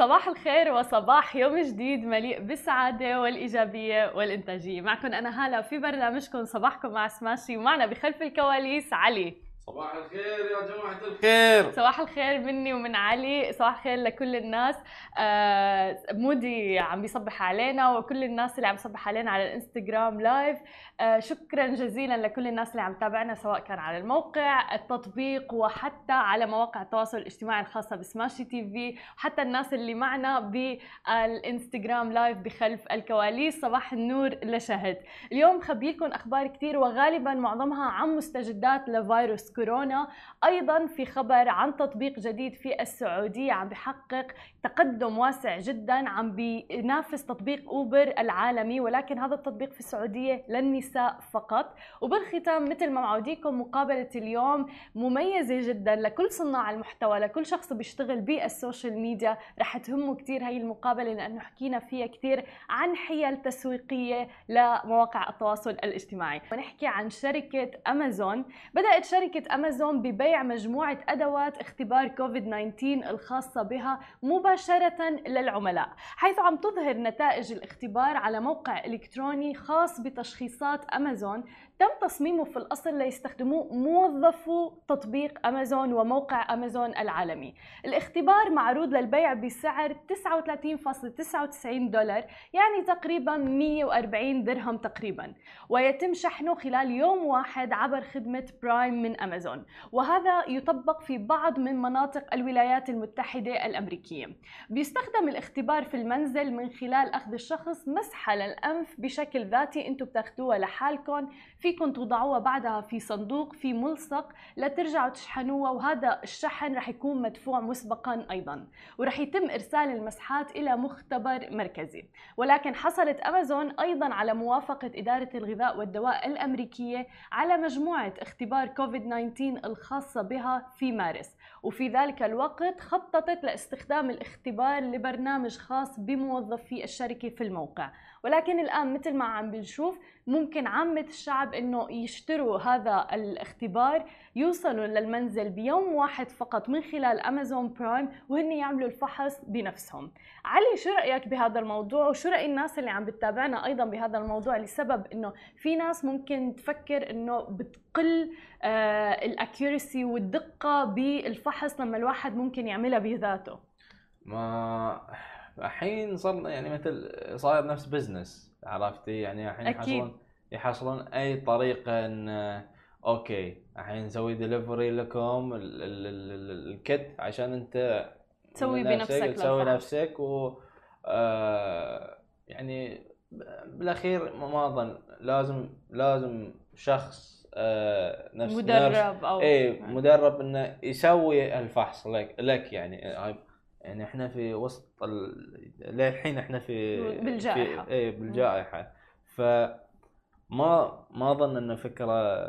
صباح الخير وصباح يوم جديد مليء بالسعادة والإيجابية والإنتاجية. معكم أنا هالة في برنامجكم صباحكم مع سماشي ومعنا بخلف الكواليس علي. صباح الخير يا جماعة الخير. صباح الخير مني ومن علي. صباح الخير لكل الناس. آه مودي عم بيصبح علينا وكل الناس اللي عم بيصبح علينا على الإنستغرام live آه شكرا جزيلا لكل الناس اللي عم تتابعنا سواء كان على الموقع التطبيق وحتى على مواقع التواصل الاجتماعي الخاصة بسماشي تي في. وحتى الناس اللي معنا بالإنستغرام live بخلف الكواليس. صباح النور لشهد. اليوم خبيلكم أخبار كثير وغالبا معظمها عن مستجدات لفيروس كورونا. أيضا في خبر عن تطبيق جديد في السعودية عم بحقق تقدم واسع جدا عم بينافس تطبيق أوبر العالمي ولكن هذا التطبيق في السعودية للنساء فقط. وبالختام مثل ما معوديكم مقابلة اليوم مميزة جدا لكل صناع المحتوى لكل شخص بيشتغل بالسوشيال ميديا. رح تهمه كثير هي المقابلة لأنه حكينا فيها كثير عن حيل تسويقية لمواقع التواصل الاجتماعي. ونحكي عن شركة أمازون. بدأت شركة أمازون ببيع مجموعة أدوات اختبار كوفيد 19 الخاصة بها مباشرة للعملاء حيث عم تظهر نتائج الاختبار على موقع إلكتروني خاص بتشخيصات أمازون. تم تصميمه في الأصل ليستخدموه موظفو تطبيق أمازون وموقع أمازون العالمي. الاختبار معروض للبيع بسعر 39.99 دولار يعني تقريبا 140 درهم تقريبا. ويتم شحنه خلال يوم واحد عبر خدمة برايم من أمازون وهذا يطبق في بعض من مناطق الولايات المتحدة الأمريكية. بيستخدم الاختبار في المنزل من خلال أخذ الشخص مسحة للأنف بشكل ذاتي أنتم بتاخدوها لحالكم فيكم توضعوها بعدها في صندوق في ملصق لترجعوا تشحنوها وهذا الشحن رح يكون مدفوع مسبقا أيضا. ورح يتم إرسال المسحات إلى مختبر مركزي. ولكن حصلت أمازون أيضا على موافقة إدارة الغذاء والدواء الأمريكية على مجموعة اختبار كوفيد 19 الخاصة بها في مارس. وفي ذلك الوقت خططت لاستخدام الاختبار لبرنامج خاص بموظفي الشركة في الموقع. ولكن الآن مثل ما عم بنشوف ممكن عامة الشعب إنه يشتروا هذا الاختبار يوصلوا للمنزل بيوم واحد فقط من خلال امازون برايم وهن يعملوا الفحص بنفسهم. علي شو رأيك بهذا الموضوع وشو رأي الناس اللي عم بتتابعنا أيضا بهذا الموضوع لسبب إنه في ناس ممكن تفكر إنه بتقل آه ال accuracy والدقة بالفحص لما الواحد ممكن يعملها بذاته. ما الحين صار يعني مثل صاير نفس business عرفتي؟ يعني الحين يحصلون يحصلون أي طريقة إن okay الحين نسوي دليفري لكم ال kit عشان أنت تسوي بنفسك تسوي نفسك و آه يعني بالأخير ما أظن لازم لازم شخص آه نفس مدرب أو اي مدرب إنه يسوي الفحص لك لك يعني يعني إحنا في وسط ال... للحين إحنا في بالجائحة. في... اي بالجائحة. ف ما ما أظن انه فكرة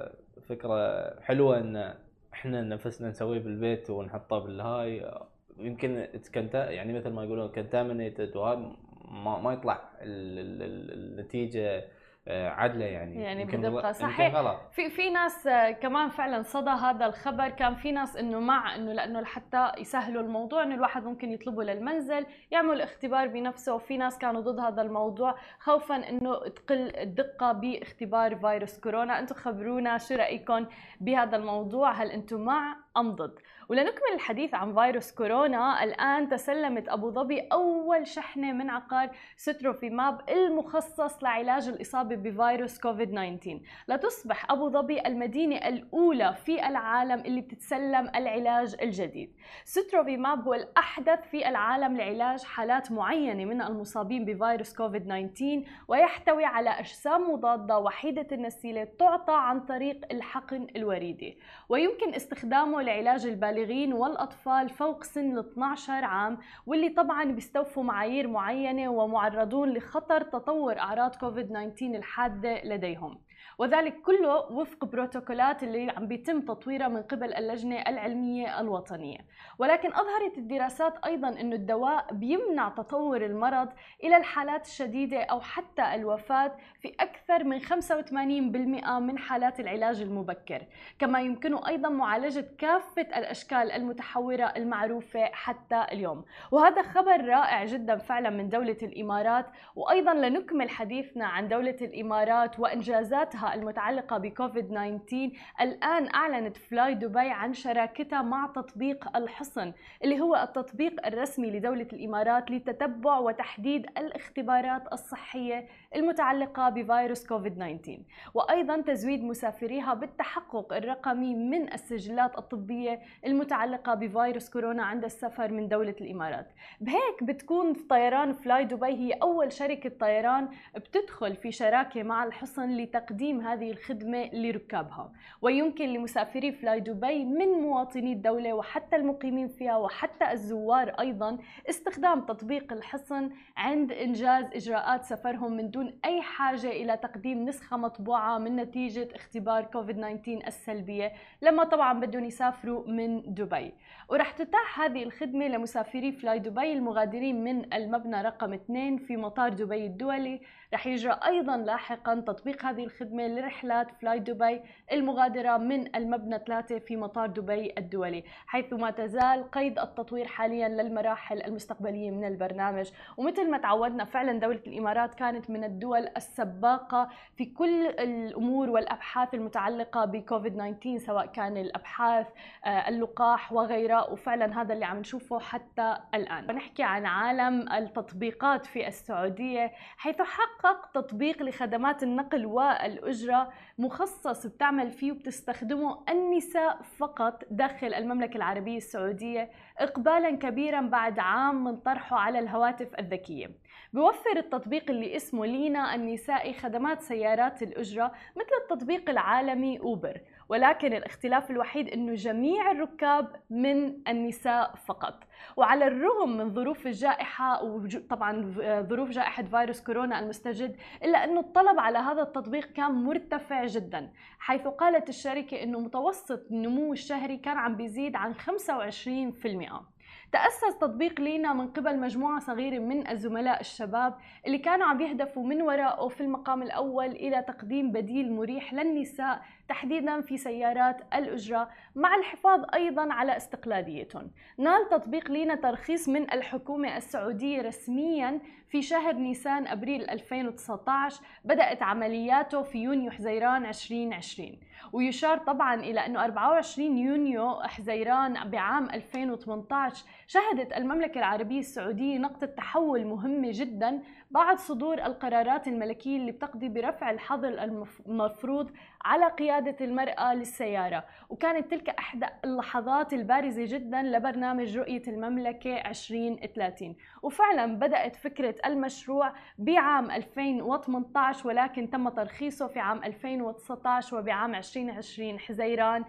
فكرة حلوة إن إحنا نفسنا نسويه بالبيت ونحطه بالهاي. يمكن يعني مثل ما يقولون contaminated وهذا ما, ما يطلع النتيجة عدله يعني يعني بدقة. صحيح. غلط. في في ناس آه، كمان فعلا صدى هذا الخبر. كان في ناس إنه مع إنه لأنه لحتى يسهلوا الموضوع إنه الواحد ممكن يطلبه للمنزل يعمل اختبار بنفسه. وفي ناس كانوا ضد هذا الموضوع خوفا إنه تقل الدقة باختبار فيروس كورونا. أنتم خبرونا شو رأيكم بهذا الموضوع؟ هل أنتم مع أم ضد؟ ولنكمل الحديث عن فيروس كورونا. الآن تسلمت أبو ظبي أول شحنة من عقار ستروفيماب المخصص لعلاج الإصابة بفيروس كوفيد 19 لتصبح أبو ظبي المدينة الأولى في العالم اللي بتتسلم العلاج الجديد. ستروفيماب هو الأحدث في العالم لعلاج حالات معينة من المصابين بفيروس كوفيد 19 ويحتوي على أجسام مضادة وحيدة النسيلة تعطى عن طريق الحقن الوريدي. ويمكن استخدامه لعلاج البالغين البالغين والأطفال فوق سن ال 12 عام واللي طبعا بيستوفوا معايير معينة ومعرضون لخطر تطور أعراض كوفيد 19 الحادة لديهم. وذلك كله وفق بروتوكولات اللي عم بيتم تطويرها من قبل اللجنة العلمية الوطنية. ولكن أظهرت الدراسات أيضا أن الدواء بيمنع تطور المرض إلى الحالات الشديدة أو حتى الوفاة في أكثر من 85% من حالات العلاج المبكر. كما يمكنه أيضا معالجة كافة الأشكال المتحورة المعروفة حتى اليوم. وهذا خبر رائع جدا فعلا من دولة الإمارات. وأيضا لنكمل حديثنا عن دولة الإمارات وإنجازاتها المتعلقة بكوفيد 19 الآن أعلنت فلاي دبي عن شراكتها مع تطبيق الحصن اللي هو التطبيق الرسمي لدولة الإمارات لتتبع وتحديد الاختبارات الصحية المتعلقة بفيروس كوفيد 19 وأيضا تزويد مسافريها بالتحقق الرقمي من السجلات الطبية المتعلقة بفيروس كورونا عند السفر من دولة الإمارات. بهيك بتكون في طيران فلاي دبي هي أول شركة طيران بتدخل في شراكة مع الحصن لتقديم هذه الخدمة لركابها. ويمكن لمسافري فلاي دبي من مواطني الدولة وحتى المقيمين فيها وحتى الزوار أيضا استخدام تطبيق الحصن عند إنجاز إجراءات سفرهم من دون أي حاجة إلى تقديم نسخة مطبوعة من نتيجة اختبار كوفيد 19 السلبية لما طبعا بدهم يسافروا من دبي. ورح تتاح هذه الخدمة لمسافري فلاي دبي المغادرين من المبنى رقم 2 في مطار دبي الدولي رح يجرى أيضا لاحقا تطبيق هذه الخدمة لرحلات فلاي دبي المغادرة من المبنى 3 في مطار دبي الدولي حيث ما تزال قيد التطوير حاليا للمراحل المستقبلية من البرنامج. ومثل ما تعودنا فعلا دولة الإمارات كانت من الدول السباقة في كل الأمور والأبحاث المتعلقة بكوفيد 19 سواء كان الأبحاث آه، اللقاح وغيرها. وفعلا هذا اللي عم نشوفه حتى الآن. نحكي عن عالم التطبيقات في السعودية حيث حقق تطبيق لخدمات النقل والأجرة مخصص بتعمل فيه وبتستخدمه النساء فقط داخل المملكة العربية السعودية إقبالا كبيرا بعد عام من طرحه على الهواتف الذكية. بوفر التطبيق اللي اسمه لينا النسائي خدمات سيارات الأجرة مثل التطبيق العالمي أوبر. ولكن الاختلاف الوحيد أنه جميع الركاب من النساء فقط. وعلى الرغم من ظروف الجائحة وطبعا ظروف جائحة فيروس كورونا المستجد إلا أنه الطلب على هذا التطبيق كان مرتفع جدا حيث قالت الشركة أنه متوسط النمو الشهري كان عم بيزيد عن 25% تأسس تطبيق لينا من قبل مجموعة صغيرة من الزملاء الشباب اللي كانوا عم يهدفوا من وراءه في المقام الأول إلى تقديم بديل مريح للنساء تحديدا في سيارات الأجرة مع الحفاظ أيضا على استقلاليتهم. نال تطبيق لينا ترخيص من الحكومة السعودية رسميا في شهر نيسان أبريل 2019 بدأت عملياته في يونيو حزيران 2020 ويشار طبعا إلى أنه 24 يونيو حزيران بعام 2018 شهدت المملكة العربية السعودية نقطة تحول مهمة جدا بعد صدور القرارات الملكية اللي بتقضي برفع الحظر المفروض على قيادة المرأة للسيارة. وكانت تلك إحدى اللحظات البارزة جدا لبرنامج رؤية المملكة 2030 وفعلا بدأت فكرة المشروع بعام 2018 ولكن تم ترخيصه في عام 2019 وبعام 2020 حزيران.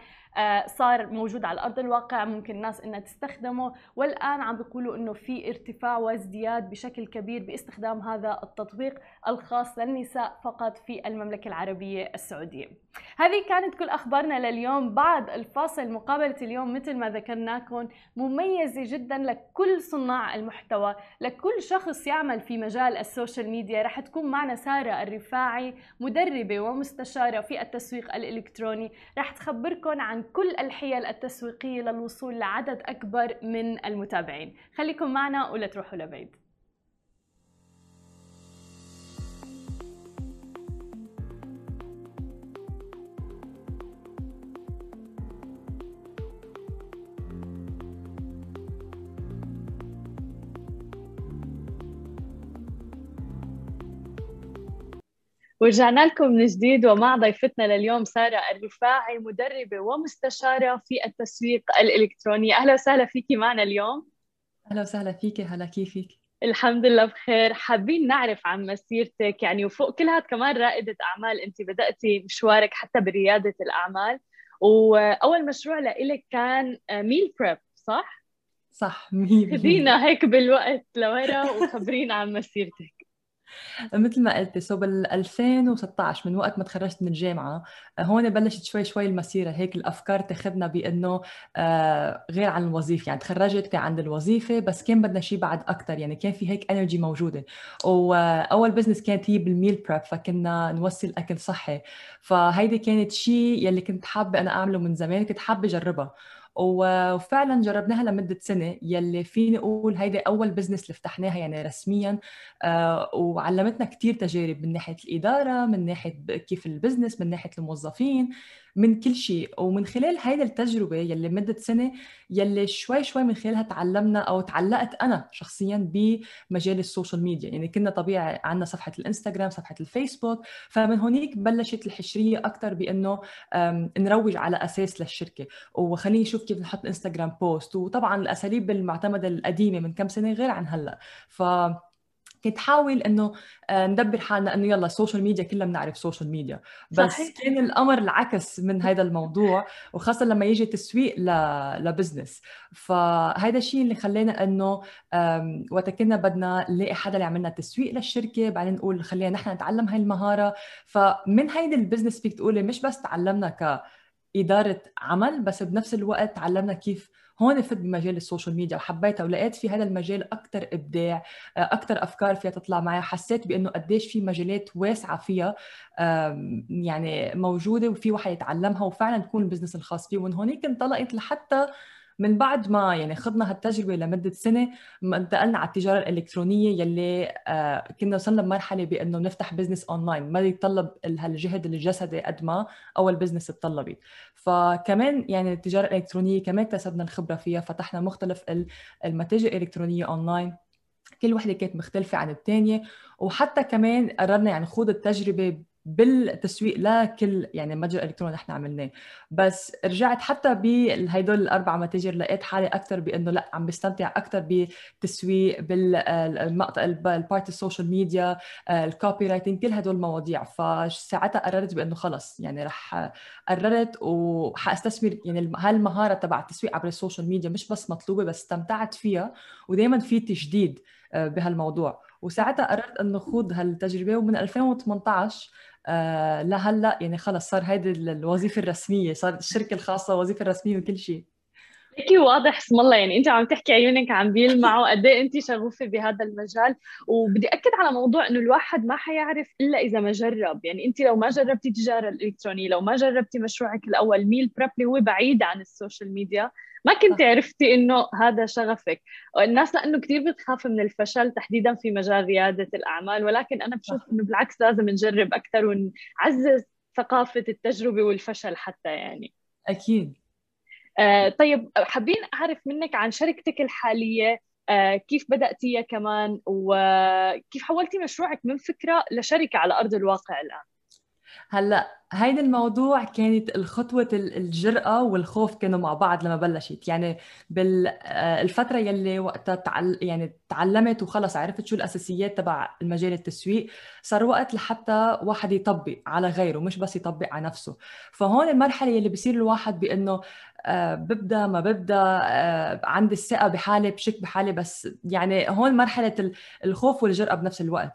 صار موجود على أرض الواقع ممكن الناس إنها تستخدمه. والآن عم بيقولوا إنه في ارتفاع وازدياد بشكل كبير باستخدام هذا التطبيق الخاص للنساء فقط في المملكة العربية السعودية. هذه كانت كل أخبارنا لليوم. بعد الفاصل مقابلة اليوم مثل ما ذكرناكم مميزة جدا لكل صناع المحتوى، لكل شخص يعمل في مجال السوشيال ميديا. رح تكون معنا سارة الرفاعي مدربة ومستشارة في التسويق الإلكتروني، رح تخبركم عن كل الحيل التسويقية للوصول لعدد أكبر من المتابعين. خليكم معنا ولا تروحوا لبعيد. ورجعنا لكم من جديد ومع ضيفتنا لليوم سارة الرفاعي مدربة ومستشارة في التسويق الإلكتروني. أهلا وسهلا فيكي معنا اليوم. أهلا وسهلا فيكي هلا كيفك؟ الحمد لله بخير. حابين نعرف عن مسيرتك يعني وفوق كل هذا كمان رائدة أعمال أنت بدأتي مشوارك حتى بريادة الأعمال. وأول مشروع لإلك كان ميل بريب صح؟ صح ميل خدينا هيك بالوقت لورا وخبرينا عن مسيرتك. مثل ما قلتي so بال 2016 من وقت ما تخرجت من الجامعة هون بلشت شوي شوي المسيرة هيك الأفكار تاخذنا بإنه آه، غير عن الوظيفة يعني تخرجت كان عند الوظيفة بس كان بدنا شيء بعد أكثر يعني كان في هيك energy موجودة. واول business كانت هي بال meal prep فكنا نوصل اكل صحي. فهيدي كانت شيء يلي كنت حابة أنا أعمله من زمان كنت حابة أجربها. وفعلا جربناها لمدة سنة يلي فيني أقول هيدي أول business اللي فتحناها يعني رسميا آه، وعلمتنا كثير تجارب من ناحية الإدارة من ناحية كيف ال business من ناحية الموظفين. من كل شيء ومن خلال هيدي التجربة يلي مدة سنة يلي شوي شوي من خلالها تعلمنا أو تعلقت أنا شخصيا بمجال ال social media. يعني كنا طبيعي عندنا صفحة الإنستغرام صفحة الفيسبوك فمن هونيك بلشت الحشرية أكثر بإنه نروج على أساس للشركة. وخليني أشوف كيف نحط إنستغرام post وطبعا الأساليب المعتمدة القديمة من كم سنة غير عن هلأ. ف كنت حاول إنه آه، ندبر حالنا إنه يلا ال social media كلنا بنعرف social media بس صحيح. كان الأمر العكس من هذا الموضوع وخاصة لما يجي تسويق ل... ل business فهذا الشيء اللي خلينا إنه وقت كنا بدنا نلاقي حدا اللي عملنا تسويق للشركة بعدين نقول خلينا نحن نتعلم هاي المهارة. فمن هيدي ال business فيك تقولي مش بس تعلمنا كإدارة عمل بس بنفس الوقت تعلمنا كيف هون فت بمجال ال social media وحبيتها ولقيت في هذا المجال أكثر إبداع أكثر أفكار فيها تطلع معي. حسيت بإنه قديش في مجالات واسعة فيها يعني موجودة وفي واحد يتعلمها وفعلا تكون ال business الخاص فيه. ومن هونيك انطلقت لحتى من بعد ما يعني خضنا هالتجربة لمدة سنة انتقلنا على التجارة الإلكترونية يلي آه كنا وصلنا بمرحله بإنه نفتح business online ما يتطلب هالجهد الجسدي قد ما اول business تطلبت فكمان يعني التجارة الإلكترونية كمان اكتسبنا الخبرة فيها فتحنا مختلف المتاجر الإلكترونية اونلاين كل وحدة كانت مختلفة عن الثانية وحتى كمان قررنا يعني نخوض التجربة بالتسويق لكل يعني متجر إلكتروني نحن عملناه. بس رجعت حتى بهدول الأربع متاجر لقيت حالي أكثر بإنه لا عم بستمتع أكثر بالتسويق بالمقطع ال part ال social media ال copywriting كل هدول المواضيع. فساعتها قررت بإنه خلص يعني رح قررت وحأستثمر يعني هالمهارة تبع التسويق عبر ال social media. مش بس مطلوبة بس استمتعت فيها ودائما في تجديد آه، بهالموضوع. وساعتها قررت إنه خوض هالتجربة. ومن 2018 آه لهلا يعني خلص صار هيدي الوظيفة الرسمية صار الشركة الخاصة وظيفة رسمية وكل شيء. هيك واضح اسم الله. يعني انت عم تحكي عيونك عم بيلمعوا. قد إيه انت شغوفة بهذا المجال؟ وبدي أكد على موضوع إنه الواحد ما حيعرف إلا إذا ما جرب. يعني انت لو ما جربتي التجارة الإلكترونية لو ما جربتي مشروعك الأول meal prep اللي هو بعيد عن ال social media ما كنت عرفتي إنه هذا شغفك. الناس لأنه كثير بتخاف من الفشل تحديدا في مجال ريادة الأعمال. ولكن أنا بشوف إنه بالعكس لازم نجرب أكثر ونعزز ثقافة التجربة والفشل حتى يعني. أكيد. طيب حابين أعرف منك عن شركتك الحالية آه كيف بدأتيها كمان؟ وكيف حولتي مشروعك من فكرة لشركة على أرض الواقع الآن؟ هلأ هيدا الموضوع كانت الخطوة الجرأة والخوف كانوا مع بعض لما بلشت. يعني بالفترة يلي وقتها تعل يعني تعلمت وخلص عرفت شو الأساسيات تبع المجال التسويق صار وقت لحتى واحد يطبق على غيره مش بس يطبق على نفسه. فهون المرحلة يلي بصير الواحد بأنه آه، ببدأ ما ببدأ آه، عندي الثقة بحالي بشك بحالي بس يعني هون مرحلة الخوف والجرأة بنفس الوقت.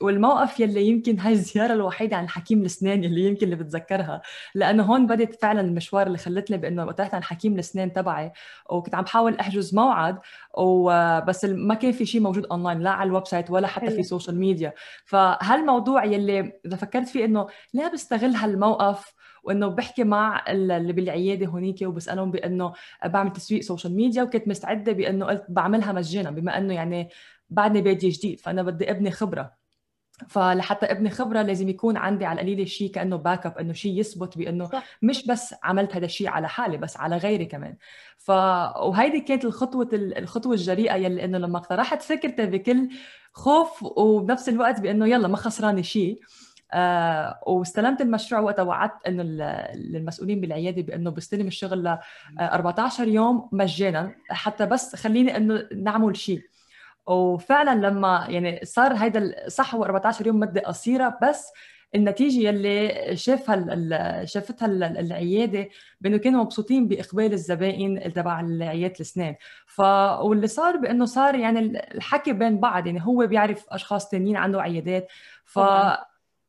والموقف يلي يمكن هاي الزيارة الوحيدة عن حكيم الاسنان اللي يمكن اللي بتذكرها. لأنه هون بدت فعلا المشوار اللي خلتني بإنه وقت عن حكيم الاسنان تبعي وكنت عم بحاول أحجز موعد وبس ما كان في شيء موجود اونلاين لا على ال website ولا حتى في social media فهالموضوع يلي إذا فكرت فيه إنه لا بستغل هالموقف؟ وإنه بحكي مع اللي بالعيادة هونيك وبسألهم بأنه بعمل تسويق social media وكنت مستعدة بأنه قلت بعملها مجانا بما إنه يعني بعدني بادية جديد فأنا بدي أبني خبرة. فلحتى أبني خبرة لازم يكون عندي على القليله شيء كأنه backup إنه شيء يثبت بأنه. مش بس عملت هذا الشيء على حالي بس على غيري كمان. ف وهيدي كانت الخطوة الخطوة الجريئة يلي إنه لما اقترحت فكرتي بكل خوف وبنفس الوقت بأنه يلا ما خسراني شيء آه واستلمت المشروع وقتها وعدت انه للمسؤولين بالعيادة بأنه بستلم الشغل ل 14 يوم مجانا حتى بس خليني إنه نعمل شيء. وفعلا لما يعني صار هيدا صح هو 14 يوم مدة قصيرة بس النتيجة يلي شافها شافتها العيادة بأنه كانوا مبسوطين بإقبال الزبائن تبع عياده الأسنان. ف واللي صار بأنه صار يعني الحكي بين بعض يعني هو بيعرف أشخاص ثانيين عنده عيادات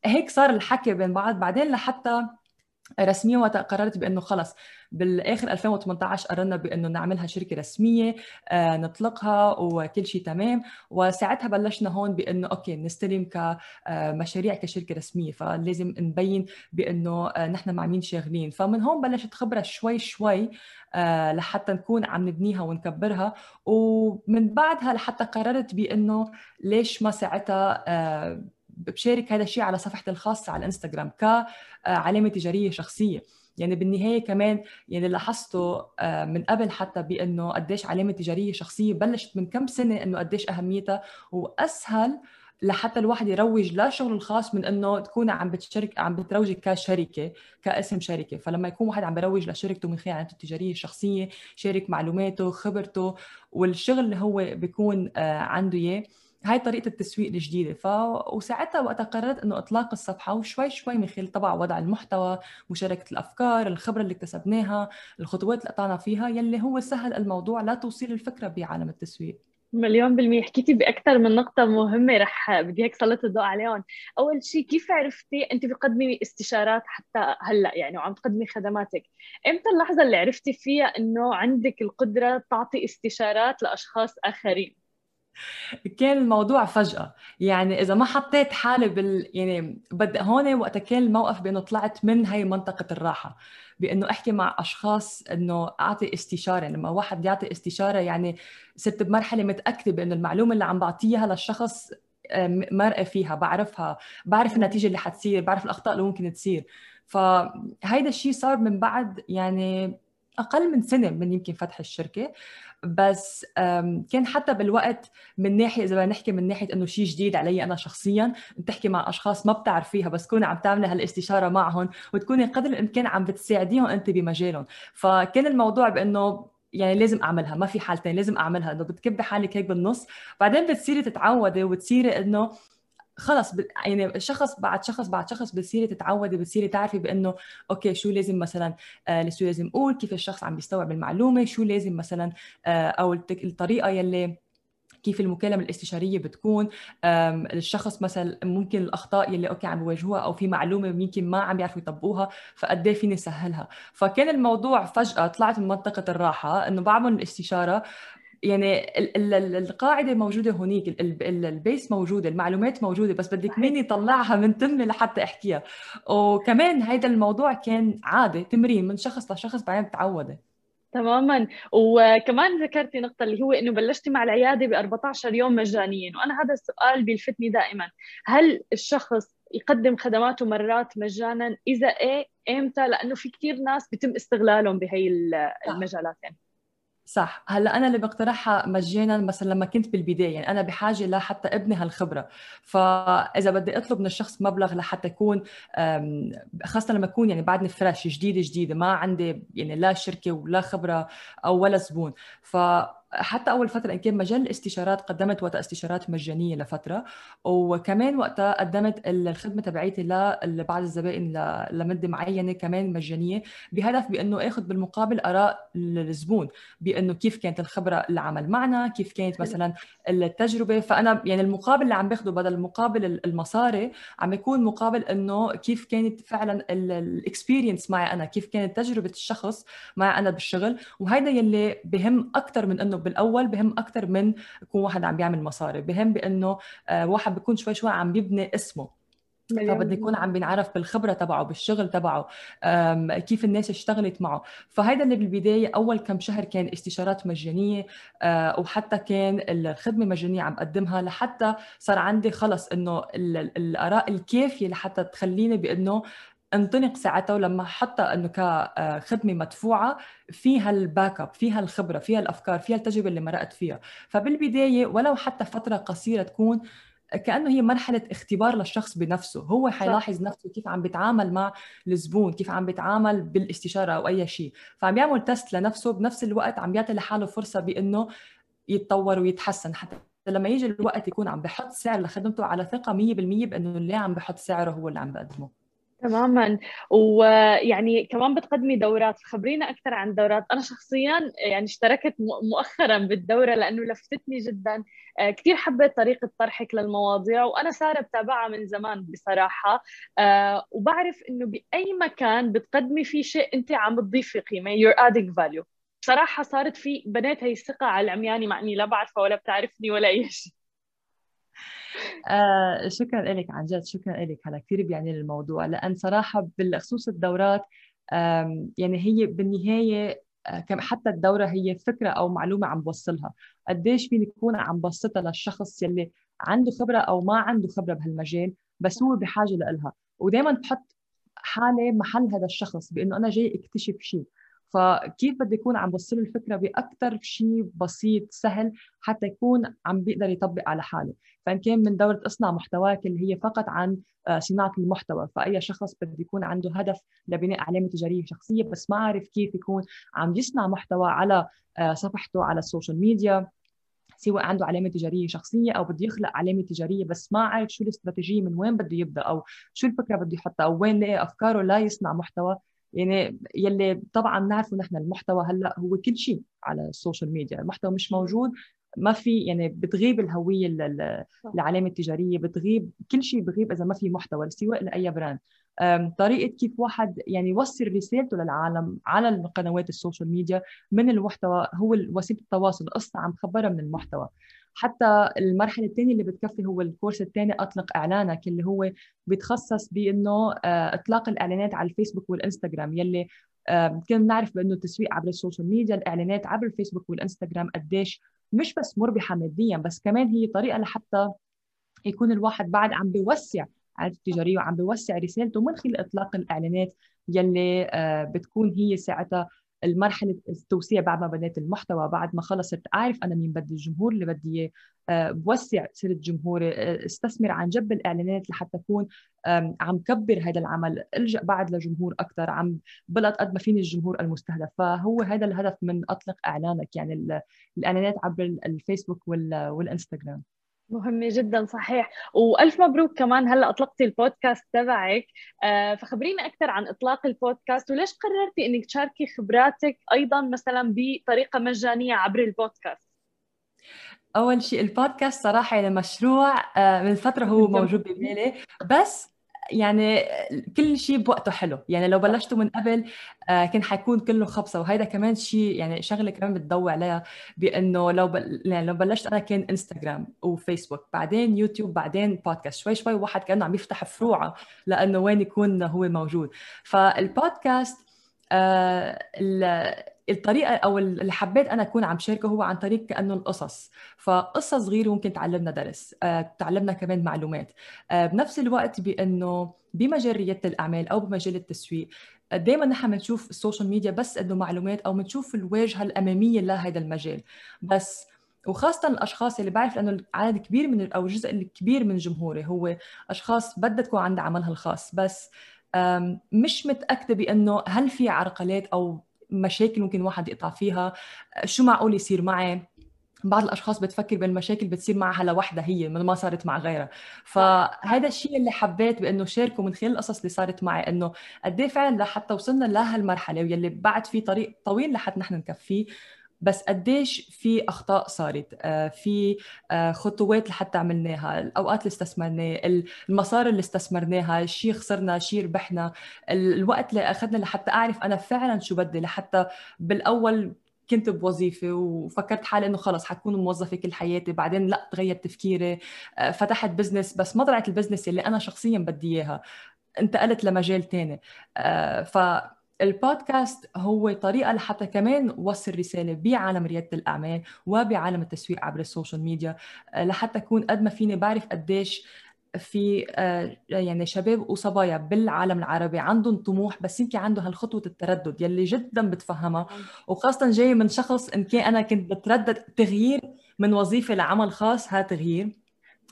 فهيك صار الحكي بين بعض. بعدين لحتى رسميا قررت بإنه خلص بالآخر 2018 قررنا بإنه نعملها شركة رسمية آه نطلقها وكل شيء تمام. وساعتها بلشنا هون بإنه أوكي نستلم كمشاريع كشركة رسمية. فلازم نبين بإنه آه نحن مع مين شاغلين فمن هون بلشت خبرة شوي شوي آه لحتى نكون عم نبنيها ونكبرها. ومن بعدها لحتى قررت بإنه ليش ما ساعتها آه بشارك هذا الشيء على صفحتي الخاصة على الإنستغرام كعلامه تجارية شخصية. يعني بالنهاية كمان يعني لاحظته آه، من قبل حتى بأنه قديش علامة تجارية شخصية بلشت من كم سنة إنه قديش أهميتها وأسهل لحتى الواحد يروج لشغله الخاص من إنه تكون عم بتشارك عم بتروجي كشركة كاسم شركة. فلما يكون واحد عم بروج لشركته من خلال علامته التجارية الشخصية شارك معلوماته خبرته والشغل اللي هو بيكون آه، عنده إياه هاي طريقة التسويق الجديدة. ف... وساعتها وقتها قررت إنه إطلاق الصفحة وشوي شوي من خلال طبعا وضع المحتوى مشاركة الأفكار الخبرة اللي اكتسبناها الخطوات اللي قطعنا فيها يلي هو سهل الموضوع لتوصيل الفكرة بعالم التسويق. مليون بالمية. حكيتي بأكثر من نقطة مهمة رح بدي هيك سلط الضوء عليهم. أول شيء كيف عرفتي أنت بتقدمي استشارات حتى هلأ؟ يعني وعم تقدمي خدماتك. إمتى اللحظة اللي عرفتي فيها أنه عندك القدرة تعطي استشارات لأشخاص آخرين؟ كان الموضوع فجأة. يعني إذا ما حطيت حالي بال يعني بدي هون وقتها كان الموقف بأنه طلعت من هاي منطقة الراحة بأنه أحكي مع أشخاص أنه أعطي استشارة. لما واحد يعطي استشارة يعني صرت بمرحلة متأكدة بأنه المعلومة اللي عم بعطيها للشخص مرئة فيها بعرفها بعرف النتيجة اللي حتصير بعرف الأخطاء اللي ممكن تصير. فهيدا الشيء صار من بعد يعني أقل من سنة من يمكن فتح الشركة. بس كان حتى بالوقت من ناحية إذا بدنا نحكي من ناحية إنه شيء جديد علي أنا شخصيا تحكي مع أشخاص ما بتعرفيها بس تكوني عم تعملي هالإستشارة معهم وتكوني قدر الإمكان عم بتساعديهم انت بمجالهم. فكان الموضوع بإنه يعني لازم أعملها ما في حالتين لازم أعملها إنه بتكبي حالك هيك بالنص بعدين بتصيري تتعودي وتصيري إنه خلص ب... يعني شخص بعد شخص بعد شخص بتصيري تتعودي بتصيري تعرفي بأنه okay شو لازم مثلا آه شو لازم أقول كيف الشخص عم بيستوعب المعلومة شو لازم مثلا آه أو الطريقة يلي كيف المكالمة الاستشارية بتكون. الشخص مثلا ممكن الأخطاء يلي okay عم بيواجهوها أو في معلومة يمكن ما عم بيعرفوا يطبقوها فقد إيه فيني سهلها فكان الموضوع فجأة طلعت من منطقة الراحة إنه بعمل الاستشارة يعني القاعدة موجودة هونيك البيس موجودة المعلومات موجودة بس بدك مين يطلعها من تمي لحتى أحكيها. وكمان هيدا الموضوع كان عادة تمرين من شخص لشخص بعدين بتعودي تماما. وكمان ذكرتي نقطة اللي هو إنه بلشتي مع العيادة ب 14 يوم مجانيا. وأنا هذا السؤال بيلفتني دائما. هل الشخص يقدم خدماته مرات مجانا؟ إذا إيه إمتى؟ لأنه في كثير ناس بيتم استغلالهم بهي المجالات يعني. صح. هلأ أنا اللي بقترحها مجانا مثلا لما كنت بالبداية يعني أنا بحاجة لحتى ابني هالخبرة. فإذا بدي أطلب من الشخص مبلغ لحتى يكون خاصة لما يكون يعني بعدني فريش جديدة جديدة ما عندي يعني لا شركة ولا خبرة أو ولا زبون. ف حتى أول فترة ان كان مجال الاستشارات قدمت وقتها استشارات مجانية لفترة وكمان وقتها قدمت الخدمة تبعيتي لبعض الزبائن لمدة معينة كمان مجانية بهدف بأنه آخذ بالمقابل آراء الزبون بأنه كيف كانت الخبرة اللي عمل معنا كيف كانت مثلا التجربة. فأنا يعني المقابل اللي عم باخده بدل مقابل المصاري عم يكون مقابل إنه كيف كانت فعلا الاكسبيرينس معي أنا كيف كانت تجربة الشخص معي أنا بالشغل. وهذا يلي بهم أكثر من إنه بالأول بهم أكثر من يكون واحد عم بيعمل مصاري بهم بأنه آه، واحد بيكون شوي شوي عم بيبني اسمه. فبده يكون عم بينعرف بالخبرة تبعه بالشغل تبعه كيف الناس اشتغلت معه. فهيدا اللي بالبداية أول كم شهر كان استشارات مجانية آه، وحتى كان الخدمة مجانية عم بقدمها لحتى صار عندي خلص إنه الآراء الكافية لحتى تخليني بأنه انطلق ساعتها ولما حطها انه كخدمة مدفوعة فيها ال backup فيها الخبرة فيها الأفكار فيها التجربة اللي مرقت فيها. فبالبداية ولو حتى فترة قصيرة تكون كأنه هي مرحلة اختبار للشخص بنفسه. هو حيلاحظ نفسه كيف عم بيتعامل مع الزبون كيف عم بيتعامل بالاستشارة أو أي شيء. فعم يعمل تست لنفسه بنفس الوقت عم يعطي لحاله فرصة بأنه يتطور ويتحسن. حتى لما يجي الوقت يكون عم بحط سعر لخدمته على ثقة 100% بأنه اللي عم بحط سعره هو اللي عم بقدمه. تماما. ويعني كمان بتقدمي دورات خبرينا أكثر عن دورات. أنا شخصيا يعني اشتركت مؤخرا بالدورة لأنه لفتتني جدا. آه، كثير حبيت طريقة طرحك للمواضيع وأنا سارة بتابعها من زمان بصراحة. آه، وبعرف إنه بأي مكان بتقدمي فيه شيء أنت عم بتضيفي قيمة. You're adding value. بصراحة صارت في بنيت هي الثقة على العمياني مع إني لا بعرفها ولا بتعرفني ولا اي شيء آه شكرا لك عن جد شكرا لك هلا كثير بيعني الموضوع. لأن صراحة بالخصوص الدورات يعني هي بالنهاية آه، حتى الدورة هي فكرة أو معلومة عم بوصلها. قديش فيني يكون عم بسطها للشخص يلي عنده خبرة أو ما عنده خبرة بهالمجال بس هو بحاجة لها ودائما بحط حالي محل هذا الشخص بإنه أنا جاي أكتشف شيء. فكيف بدي يكون عم بوصل الفكرة باكثر شيء بسيط سهل حتى يكون عم بيقدر يطبق على حاله. فإن كان من دوره اصنع محتواك اللي هي فقط عن آه، صناعة المحتوى فأي شخص بده يكون عنده هدف لبناء علامة تجارية شخصية بس ما عارف كيف يكون عم يصنع محتوى على آه، صفحته على ال social media سواء عنده علامة تجارية شخصية أو بده يخلق علامة تجارية بس ما عارف شو الاستراتيجية من وين بده يبدأ أو شو الفكرة بده يحطها أو وين لاقي أفكاره لا يصنع محتوى. يعني يلي طبعا نعرفه نحن المحتوى هلأ هو كل شيء على ال social media المحتوى مش موجود ما في يعني بتغيب الهوية العلامه التجارية بتغيب كل شيء بغيب إذا ما في محتوى سواء لأي brand طريقة كيف واحد يعني يوصل رسالته للعالم على القنوات ال social media من المحتوى هو وسيلة التواصل قصه عم خبرها من المحتوى. حتى المرحلة الثانية اللي بتكفي هو الكورس الثاني أطلق إعلانك اللي هو بيتخصص بإنه آه، إطلاق الإعلانات على الفيسبوك والإنستغرام يلي كنا بنعرف بإنه التسويق عبر ال social media الإعلانات عبر الفيسبوك والإنستغرام قديش مش بس مربحه ماديا بس كمان هي طريقة لحتى يكون الواحد بعد عم بيوسع عادته التجارية وعم بيوسع رسالته من خلال إطلاق الإعلانات يلي آه، بتكون هي ساعتها المرحلة التوسيع بعد ما بنيت المحتوى بعد ما خلصت اعرف أنا مين بدي الجمهور اللي بدي إياه. آه، بوسع سيرة جمهوري آه، استثمر عن جنب الإعلانات لحتى أكون عم كبر هذا العمل ألجأ بعد لجمهور أكثر عم بلقط قد ما فيني الجمهور المستهدف. فهو هذا الهدف من أطلق إعلانك يعني الإعلانات عبر الفيسبوك والإنستغرام. مهمة جدا صحيح. وألف مبروك كمان هلأ أطلقتي البودكاست تبعك. آه فخبرينا أكثر عن إطلاق البودكاست وليش قررتي إنك تشاركي خبراتك أيضا مثلا بطريقة مجانية عبر البودكاست؟ أول شيء البودكاست صراحة يعني مشروع آه من فترة هو موجود ببالي. بس يعني كل شيء بوقته حلو. يعني لو بلشته من قبل آه، كان حيكون كله خبصة. وهذا كمان شيء يعني شغلة كمان بتضوي عليها بأنه لو بل... يعني لو بلشت أنا كان انستغرام وفيسبوك بعدين يوتيوب بعدين بودكاست شوي شوي واحد كأنه عم يفتح فروعه لأنه وين يكون هو موجود. فالبودكاست آه الطريقة أو اللي حبيت أنا أكون عم شاركه هو عن طريق كأنه القصص. فقصة صغيرة ممكن تعلمنا درس آه، تعلمنا كمان معلومات. آه، بنفس الوقت بأنه بمجال رياده الأعمال أو بمجال التسويق دائما نحن بنشوف ال social media بس إنه معلومات أو بنشوف الواجهة الأمامية لهذا المجال. بس وخاصة الأشخاص اللي بعرف لأنه عدد كبير من أو جزء الكبير من جمهوري هو أشخاص بدها تكون عندها عملها الخاص. بس مش متأكدة بأنه هل في عرقلات أو مشاكل ممكن واحد يقطع فيها. شو معقول يصير معي؟ بعض الأشخاص بتفكر بالمشاكل بتصير معها لوحدها هي ما صارت مع غيرها. فهذا الشيء اللي حبيت بأنه شاركه من خلال القصص اللي صارت معي أنه قد إيه فعلا لحتى وصلنا لهالمرحلة واللي بعد في طريق طويل لحتى نحن نكفيه. بس قديش في أخطاء صارت؟ آه، في آه، خطوات لحتى عملناها الأوقات اللي استثمرناه المصاري اللي استثمرناها شيء خسرنا شيء ربحنا الوقت اللي أخذنا لحتى أعرف أنا فعلا شو بدي لحتى بالأول كنت بوظيفة وفكرت حالي إنه خلص حكون موظفة كل حياتي بعدين لا تغير تفكيري آه، فتحت business بس ما طلعت ال business اللي أنا شخصيا بدي إياها. انتقلت لمجال تاني. ف البودكاست هو طريقة لحتى كمان وصل رسالة بعالم ريادة الأعمال وبعالم التسويق عبر ال social media آه، لحتى أكون قد ما فيني بعرف قديش في آه، يعني شباب وصبايا بالعالم العربي عندهم طموح بس يمكن عنده هالخطوة التردد يلي جدا بتفهمها. وخاصة جاي من شخص إن كان أنا كنت بتردد تغيير من وظيفة لعمل خاص ها تغيير.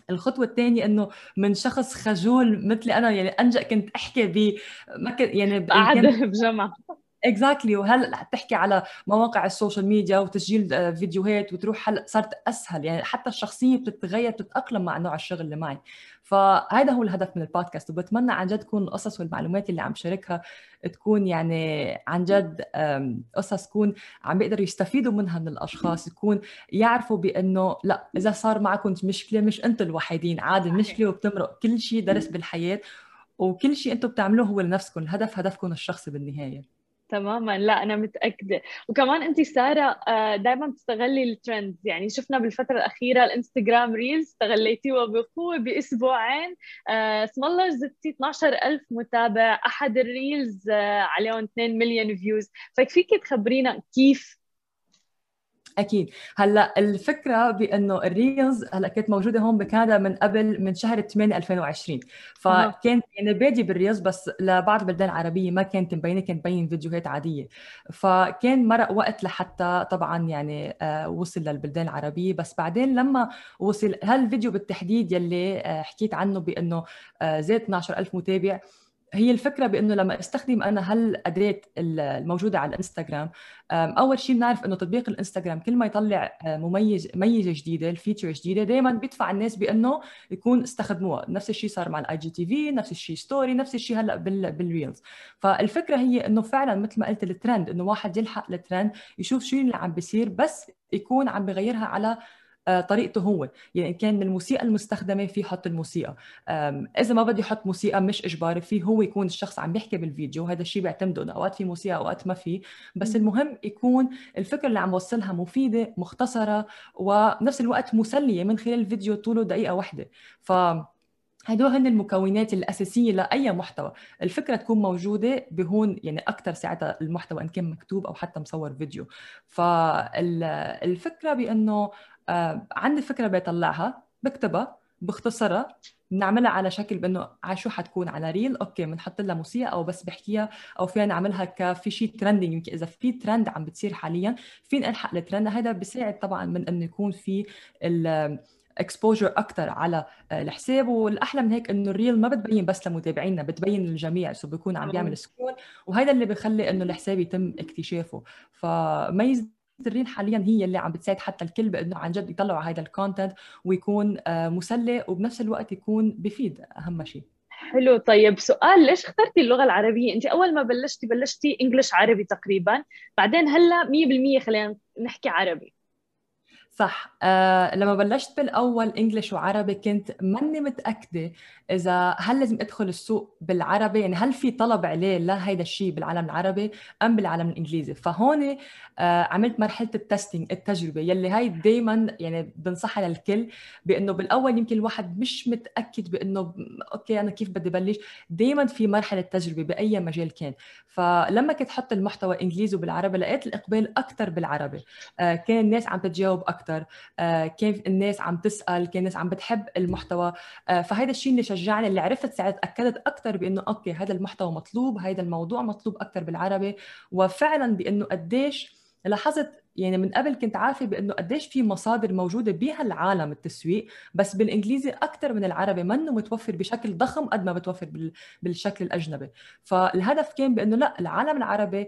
الخطوة الثانية إنه من شخص خجول مثلي أنا يعني أنجأ كنت أحكي ب ما كنت يعني قاعدة بجمع. exactly. وهلا تحكي على مواقع ال social media وتسجيل آه، فيديوهات وتروح هلا صارت أسهل؟ يعني حتى الشخصية بتتغير بتتأقلم مع نوع الشغل اللي معي. فهذا هو الهدف من البودكاست. وبتمنى عن جد تكون القصص والمعلومات اللي عم شاركها تكون يعني عن جد قصص تكون عم بيقدروا يستفيدوا منها من الأشخاص يكون يعرفوا بأنه لا إذا صار معكم مشكلة مش أنتم الوحيدين عادي مشكله وبتمرق كل شيء درس بالحياة وكل شيء أنتم بتعملوه هو لنفسكم. الهدف هدفكم الشخصي بالنهاية. تماما. لا أنا متأكدة. وكمان انت سارة آه، دائما بتستغلي ال trends يعني شفنا بالفترة الأخيرة الإنستغرام Reels استغليتيها بقوة بأسبوعين. آه، اسم الله زدتي 12000 متابع. أحد ال Reels آه، عليهم 2 مليون views فيكفيك تخبرينا كيف أكيد. هلأ الفكرة بأنه ال Reels هلأ كانت موجودة هون بكندا من قبل من شهر 8 2020 فكانت يعني بادي بال Reels بس لبعض البلدان العربيه ما كانت مبينة كانت مبين فيديوهات عادية. فكان مرق وقت لحتى طبعا يعني آه وصل للبلدان العربية. بس بعدين لما وصل هالفيديو بالتحديد يلي آه حكيت عنه بأنه آه زاد 12000 متابع. هي الفكرة بأنه لما أستخدم أنا هالأداة الموجودة على الإنستغرام أول شيء بنعرف أنه تطبيق الإنستغرام كل ما يطلع آه، مميز ميزة جديدة ال feature جديدة دائما بيدفع الناس بأنه يكون استخدموها. نفس الشيء صار مع ال IGTV نفس الشيء story نفس الشيء هلأ بال Reels فالفكرة هي أنه فعلا مثل ما قلت الترند أنه واحد يلحق الترند يشوف شو اللي عم بيصير بس يكون عم بغيرها على طريقته هو. يعني كان من الموسيقى المستخدمة في يحط الموسيقى. إذا ما بدي يحط موسيقى مش إجباري في هو يكون الشخص عم بيحكي بالفيديو. هذا الشيء بيعتمد إنه أوقات في موسيقى أوقات ما في. بس المهم يكون الفكرة اللي عم وصلها مفيدة مختصرة وبنفس الوقت مسلية من خلال الفيديو طوله دقيقة واحدة. ف هدول هن المكونات الأساسية لأي محتوى. الفكرة تكون موجودة بهون يعني أكثر ساعتها المحتوى إن كان مكتوب أو حتى مصور فيديو. فالفكرة بأنه آه عندي فكرة بيطلعها بكتبها بختصرها بنعملها على شكل بأنه على شو حتكون على reel okay بنحط لها موسيقى أو بس بحكيها أو فينا نعملها كفي شيء trending يمكن إذا في ترند عم بتصير حاليا فيني الحق الترند هذا بيساعد طبعا من إنه يكون في exposure أكثر على الحساب. والأحلى من هيك إنه ال reel ما بتبين بس لمتابعينا بتبين للجميع so بيكون عم بيعمل scroll وهذا اللي بخلي إنه الحساب يتم اكتشافه. فميزة ال reel حاليا هي اللي عم بتساعد حتى الكل بإنه عن جد يطلعوا هذا ال content ويكون آه، مسلي وبنفس الوقت يكون بفيد أهم شيء. حلو. طيب سؤال ليش اخترتي اللغة العربية؟ انت أول ما بلشتي بلشتي انجلش عربي تقريبا بعدين هلأ 100% خلينا نحكي عربي. صح. آه لما بلشت بالأول انجلش وعربي كنت ماني متأكدة إذا هل لازم أدخل السوق بالعربي يعني هل في طلب عليه لهيدا الشيء بالعالم العربي أم بالعالم الإنجليزي؟ فهون آه عملت مرحلة التستنج التجربة يلي هاي دائما يعني بنصحها للكل بإنه بالأول يمكن الواحد مش متأكد بإنه okay أنا كيف بدي بلش. دائما في مرحلة تجربة بأي مجال كان. فلما كنت حط المحتوى إنجليزي وبالعربي لقيت الإقبال أكثر بالعربي. آه كان الناس عم تتجاوب أكثر آه كان الناس عم تسأل كان الناس عم بتحب المحتوى. آه فهذا الشيء اللي شجعني اللي عرفت ساعات اكدت أكثر بإنه okay هذا المحتوى مطلوب هذا الموضوع مطلوب أكثر بالعربي. وفعلا بإنه قديش لاحظت يعني من قبل كنت عارفة بأنه قديش في مصادر موجودة بهالعالم التسويق بس بالإنجليزي أكثر من العربي منه متوفر بشكل ضخم قد ما بتوفر بالشكل الأجنبي. فالهدف كان بأنه لا العالم العربي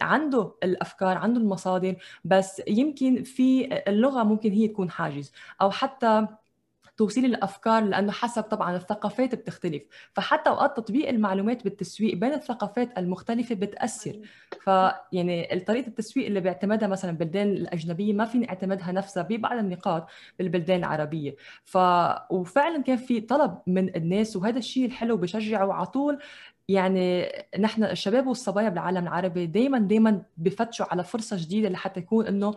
عنده الأفكار عنده المصادر بس يمكن في اللغة ممكن هي تكون حاجز. أو حتى توصيل الأفكار لأنه حسب طبعا الثقافات بتختلف. فحتى أوقات تطبيق المعلومات بالتسويق بين الثقافات المختلفة بتأثر. فيعني طريقة التسويق اللي بيعتمدها مثلا البلدان الأجنبية ما فيني أعتمدها نفسها ببعض النقاط بالبلدان العربية. ف وفعلا كان في طلب من الناس وهذا الشيء الحلو بشجعه على طول. يعني نحن الشباب والصبايا بالعالم العربي دائما دائما بفتشوا على فرصة جديدة لحتى يكون إنه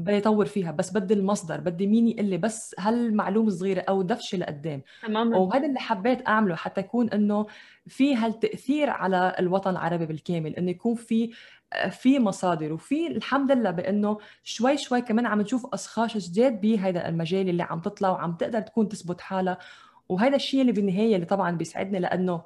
بدي اطور فيها بس بدي المصدر بدي مين يقول لي بس هالمعلومه صغيرة أو دفشة لقدام. تماما. وهذا اللي حبيت أعمله حتى يكون إنه في هالتأثير على الوطن العربي بالكامل إنه يكون في في مصادر. وفي الحمد لله بإنه شوي شوي كمان عم نشوف أشخاص جداد بهذا المجال اللي عم تطلع وعم تقدر تكون تثبت حالها. وهذا الشيء اللي بالنهاية اللي طبعا بيسعدنا لإنه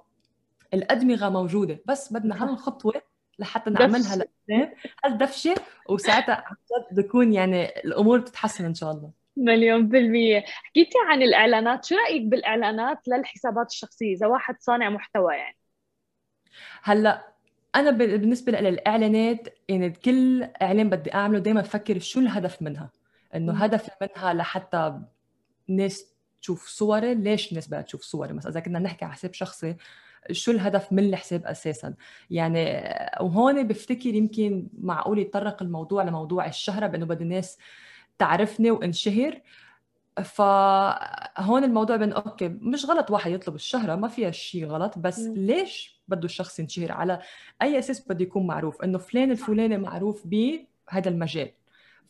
الأدمغة موجودة بس بدنا هالخطوة لحتى نعملها لقدام هالدفشه وساعتها عن جد بكون يعني الأمور بتتحسن إن شاء الله. مليون بالمية. حكيتي عن الإعلانات شو رأيك بالإعلانات للحسابات الشخصية إذا واحد صانع محتوى يعني؟ هلأ أنا بالنسبة للاعلانات يعني كل إعلان بدي أعمله دائما بفكر شو الهدف منها. إنه هدف منها لحتى الناس تشوف صوري ليش الناس بدها تشوف صوري؟ مثلا إذا كنا نحكي على حساب شخصي شو الهدف من الحساب أساسا. يعني وهون بفتكر يمكن معقول يتطرق الموضوع لموضوع الشهرة بأنه بدي الناس تعرفني وانشهر. فهون الموضوع بين أوكي مش غلط واحد يطلب الشهرة ما فيها شيء غلط بس م. ليش بده الشخص ينشهر؟ على أي أساس بده يكون معروف؟ إنه فلان الفلاني معروف بهذا المجال.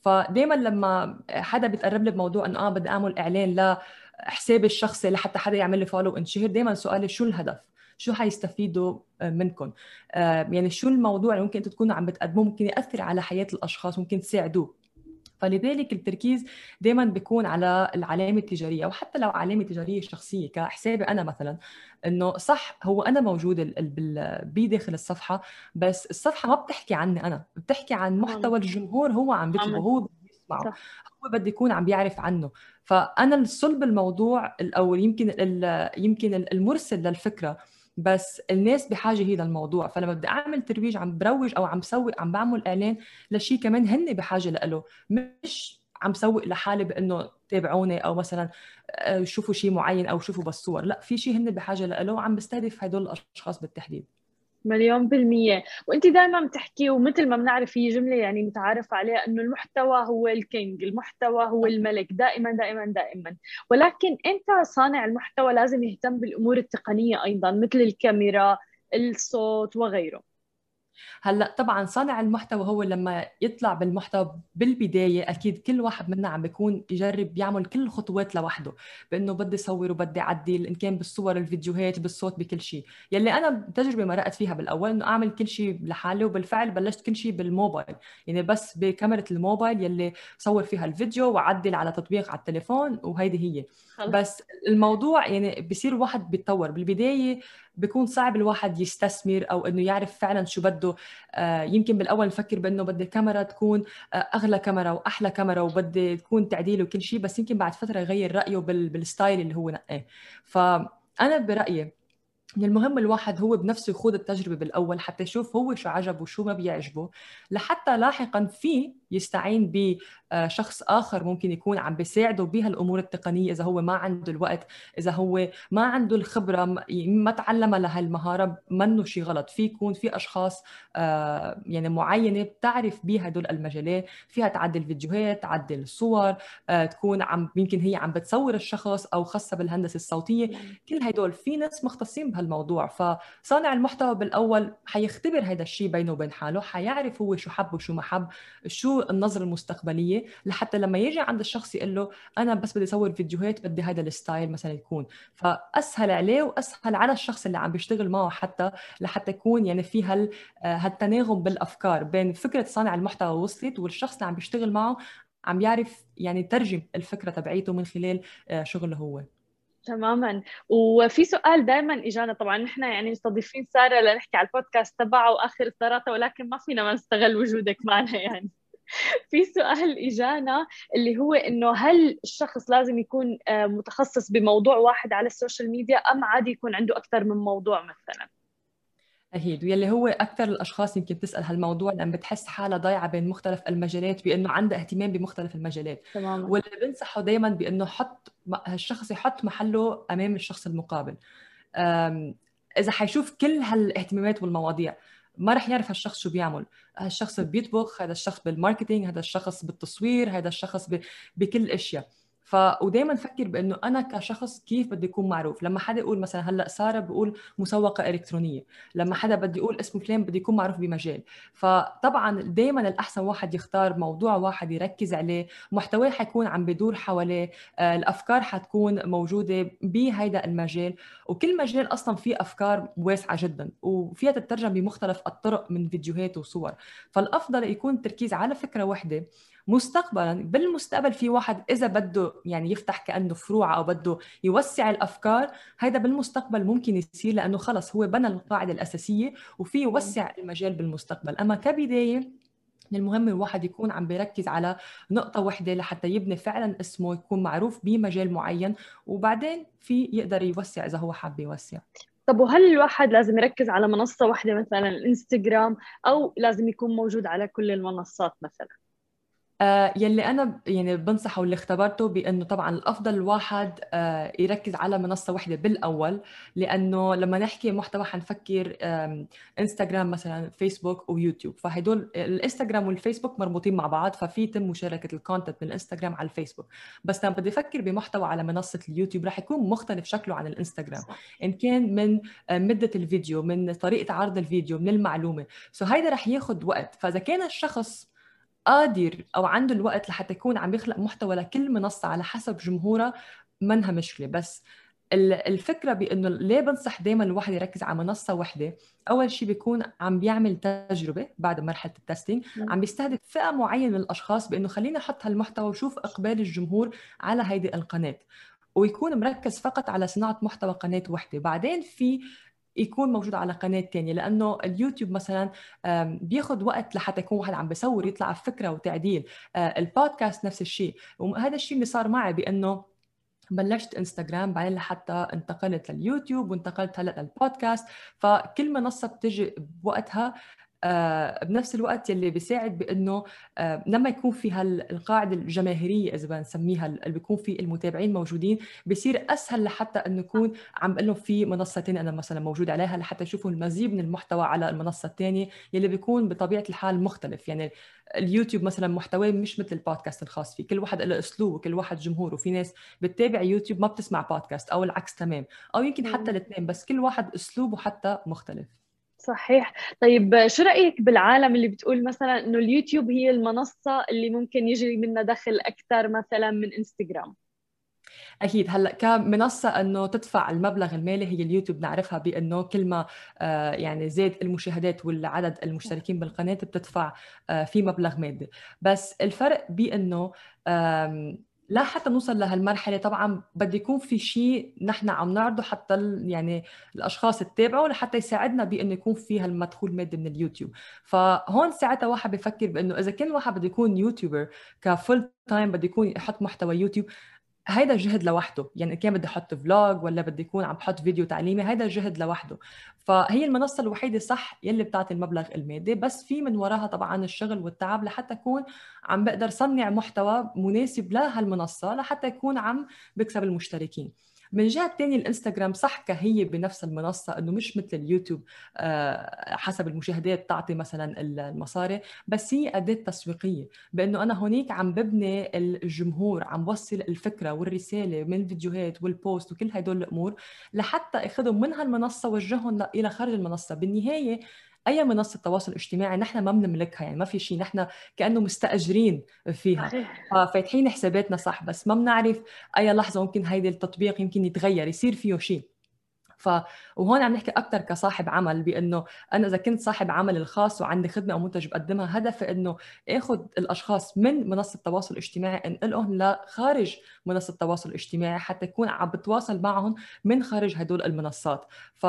فدائما لما حدا بيتقرب لي بموضوع إنه آه بدي أعمل إعلان لحسابي الشخصي لحتى حدا يعمل لي فولو وانشهر دائما سؤالي شو الهدف؟ شو حيستفيدوا آه، منكم آه، يعني شو الموضوع اللي ممكن أنتم تكونوا عم بتقدموه ممكن يأثر على حياة الأشخاص ممكن تساعدوه. فلذلك التركيز دائما بيكون على العلامة التجارية. وحتى لو علامة تجارية شخصية كحسابي أنا مثلا إنه صح هو أنا موجود بداخل الصفحة بس الصفحة ما بتحكي عني أنا. بتحكي عن محتوى الجمهور هو عم بيطلبه هو بده يسمعه هو بده يكون عم بيعرف عنه. فأنا الصلب الموضوع أو يمكن يمكن المرسل للفكرة. بس الناس بحاجة هي للموضوع فلما بدي أعمل ترويج عم بروج أو عم بسوق عم بعمل إعلان لشيء كمان هن بحاجة له مش عم سوق لحالي بإنه تابعوني أو مثلا آه، شوفوا شيء معين أو شوفوا بس صور لا في شيء هن بحاجة له وعم بستهدف هدول الأشخاص بالتحديد. مليون بالمية. وانت دائما بتحكي ومثل ما بنعرف هي جملة يعني متعارف عليها إنه المحتوى هو الكينج المحتوى هو الملك دائما دائما دائما. ولكن أنت صانع المحتوى لازم يهتم بالأمور التقنية أيضا مثل الكاميرا الصوت وغيره. هلأ طبعا صانع المحتوى هو لما يطلع بالمحتوى بالبداية أكيد كل واحد منا عم بيكون يجرب يعمل كل الخطوات لوحده بأنه بدي صور وبدي أعدل إن كان بالصور الفيديوهات بالصوت بكل شيء. يلي أنا تجربة مرقت فيها بالأول إنه أعمل كل شيء لحالي وبالفعل بلشت كل شيء بالموبايل. يعني بس بكاميرا الموبايل يلي صور فيها الفيديو وعدل على تطبيق على التليفون وهيدي هي. بس الموضوع يعني بصير واحد بيتطور. بالبداية بيكون صعب الواحد يستثمر أو إنه يعرف فعلا شو بده. آه يمكن بالأول نفكر بإنه بدي الكاميرا تكون آه أغلى كاميرا وأحلى كاميرا وبدي تكون تعديل وكل شيء بس يمكن بعد فترة يغير رأيه بالستايل اللي هو نقاه فأنا برأيي من المهم الواحد هو بنفسه يخوض التجربة بالأول حتى يشوف هو شو عجبه وشو ما بيعجبه لحتى لاحقا في يستعين بشخص آخر ممكن يكون عم بيساعده بهالأمور التقنية إذا هو ما عنده الوقت إذا هو ما عنده الخبرة ما تعلم لهالمهارة منه شيء غلط. في يكون في أشخاص آه، يعني معينة بتعرف بهدول المجالات فيها تعدل فيديوهات تعدل صور آه، تكون عم يمكن هي عم بتصور الشخص أو خاصة بالهندسة الصوتية. نعم. كل هدول في ناس مختصين بهالموضوع. فصانع المحتوى بالأول حيختبر هذا الشيء بينه وبين حاله حيعرف هو شو حب وشو ما حب شو النظرة المستقبلية. لحتى لما يجي عند الشخص يقول له أنا بس بدي أصور فيديوهات بدي هذا الستايل مثلا يكون. فأسهل عليه وأسهل على الشخص اللي عم بيشتغل معه حتى لحتى يكون يعني في هال هالتناغم بالأفكار بين فكرة صانع المحتوى وصلت والشخص اللي عم بيشتغل معه عم يعرف يعني يترجم الفكرة تبعيته من خلال آه، شغله هو. تماما. وفي سؤال دائما إجانا. طبعا نحن يعني مستضيفين سارة لنحكي على البودكاست تبعها وآخر الثلاثه ولكن ما فينا ما نستغل وجودك معنا يعني. في سؤال إجانا اللي هو إنه هل الشخص لازم يكون آه، متخصص بموضوع واحد على ال social media أم عادي يكون عنده أكثر من موضوع مثلا؟ أكيد ويلي هو أكثر الأشخاص يمكن تسأل هالموضوع لأن بتحس حالها ضايعة بين مختلف المجالات بأنه عندها اهتمام بمختلف المجالات. تمام واللي بنصحه دائما بأنه حط هالشخص يحط محله أمام الشخص المقابل. إذا حيشوف كل هالاهتمامات والمواضيع. ما رح يعرف هالشخص شو بيعمل. هالشخص بيطبخ هذا الشخص بالماركتينج هذا الشخص بالتصوير هذا الشخص بكل الاشياء ف ودائما فكر بأنه أنا كشخص كيف بدي أكون معروف؟ لما حدا يقول مثلا هلأ سارة بقول مسوقة إلكترونية لما حدا بدي يقول اسم فلان بدي يكون معروف بمجال. فطبعا دائما الأحسن واحد يختار موضوع واحد يركز عليه محتواه حيكون عم بدور حواليه آه، الأفكار حتكون موجودة بهيدا المجال. وكل مجال أصلا فيه أفكار واسعة جدا وفيها تترجم بمختلف الطرق من فيديوهات وصور. فالأفضل يكون التركيز على فكرة واحدة مستقبلا بالمستقبل في واحد إذا بده يعني يفتح كأنه فروع أو بده يوسع الأفكار هذا بالمستقبل ممكن يصير لأنه خلص هو بنى القاعدة الأساسية وفي يوسع المجال بالمستقبل. أما كبداية من المهم الواحد يكون عم بيركز على نقطة واحدة لحتى يبني فعلا اسمه يكون معروف بمجال معين وبعدين في يقدر يوسع إذا هو حاب يوسع. طب وهل الواحد لازم يركز على منصة واحدة مثلا الإنستغرام أو لازم يكون موجود على كل المنصات مثلا؟ آه، يلي أنا يعني بنصحه واللي اختبرته بأنه طبعا الأفضل الواحد آه، يركز على منصة واحدة بالأول لأنه لما نحكي محتوى حنفكر إنستغرام مثلا فيسبوك ويوتيوب فهدول الإنستغرام والفيسبوك مربوطين مع بعض ففي يتم مشاركة ال content من الانستغرام على الفيسبوك. بس لما بدي أفكر بمحتوى على منصة اليوتيوب رح يكون مختلف شكله عن الإنستغرام. إن كان من آه، مدة الفيديو من طريقة عرض الفيديو من المعلومة. سو هيدا رح ياخذ وقت. فإذا كان الشخص قادر أو عنده الوقت لحتى يكون عم يخلق محتوى لكل منصة على حسب جمهورها منها مشكلة. بس الفكرة بإنه ليه بنصح دائما الواحد يركز على منصة واحدة أول شيء بيكون عم بيعمل تجربة بعد مرحلة التستنج عم بيستهدف فئة معينة من الأشخاص بإنه خلينا نحط هالمحتوى وشوف إقبال الجمهور على هيدي القناة. ويكون مركز فقط على صناعة محتوى قناة واحدة بعدين في يكون موجود على قناة ثانية لأنه اليوتيوب مثلا بياخذ وقت لحتى يكون واحد عم بيصور يطلع بفكره وتعديل. آه، البودكاست نفس الشيء. وهذا الشيء اللي صار معي بأنه بلشت إنستغرام بعدين لحتى انتقلت لليوتيوب وانتقلت هلأ للبودكاست. فكل منصة بتجي بوقتها بنفس الوقت يلي بيساعد بإنه آه، لما يكون في هالقاعدة الجماهيرية إذا بنسميها اللي بيكون في المتابعين موجودين بصير أسهل لحتى إنه يكون عم بقول لهم في منصة ثانية أنا مثلا موجود عليها لحتى يشوفوا المزيد من المحتوى على المنصة الثانية يلي بيكون بطبيعة الحال مختلف. يعني اليوتيوب مثلا محتواه مش مثل البودكاست الخاص فيه. كل واحد له اسلوب وكل واحد جمهور وفي ناس بتتابع يوتيوب ما بتسمع بودكاست أو العكس تمام. أو يمكن حتى الاثنين بس كل واحد أسلوبه حتى مختلف. صحيح. طيب شو رأيك بالعالم اللي بتقول مثلا إنه اليوتيوب هي المنصة اللي ممكن يجري منها دخل أكثر مثلا من إنستغرام؟ أكيد. هلأ كمنصه إنه تدفع المبلغ المالي هي اليوتيوب نعرفها بإنه كل ما آه، يعني زاد المشاهدات والعدد المشتركين بالقناة بتدفع آه، في مبلغ مادي. بس الفرق بإنه لا حتى نوصل لهالمرحله طبعا بده يكون في شيء نحن عم نعرضه حتى يعني الأشخاص تتابعه لحتى يساعدنا بإنه يكون في هالمدخول مادي من اليوتيوب. فهون ساعتها واحد بفكر بإنه إذا كان واحد بده يكون يوتيوبر ك full time بده يكون يحط محتوى يوتيوب هيدا جهد لوحده. يعني كان بدي أحط vlog ولا بدي يكون عم بحط فيديو تعليمي هيدا جهد لوحده. فهي المنصة الوحيدة صح يلي بتعطي المبلغ المادي بس في من وراها طبعا الشغل والتعب لحتى أكون عم بقدر صنع محتوى مناسب لهالمنصة لحتى يكون عم بكسب المشتركين. من جهة الثانية الانستغرام صح كهي بنفس المنصة إنه مش مثل اليوتيوب آه، حسب المشاهدات تعطي مثلا المصاري بس هي أداة تسويقية بإنه أنا هونيك عم ببني الجمهور عم بوصل الفكرة والرسالة من الفيديوهات والبوست وكل هدول الأمور لحتى أخذهم من هالمنصة وجههم إلى خارج المنصة. بالنهاية أي منصة تواصل اجتماعي نحن ما بنملكها يعني ما في شيء نحن كأنه مستأجرين فيها. ففاتحين حساباتنا صح بس ما بنعرف أي لحظة ممكن هيدي التطبيق يمكن يتغير يصير فيه شيء. ف وهون عم نحكي أكثر كصاحب عمل بأنه أنا إذا كنت صاحب عمل الخاص وعندي خدمة أو منتج بقدمها هدفي إنه آخذ الأشخاص من منصة التواصل الاجتماعي إنقلهم لخارج منصة التواصل الاجتماعي حتى يكون عم بتواصل معهم من خارج هدول المنصات. ف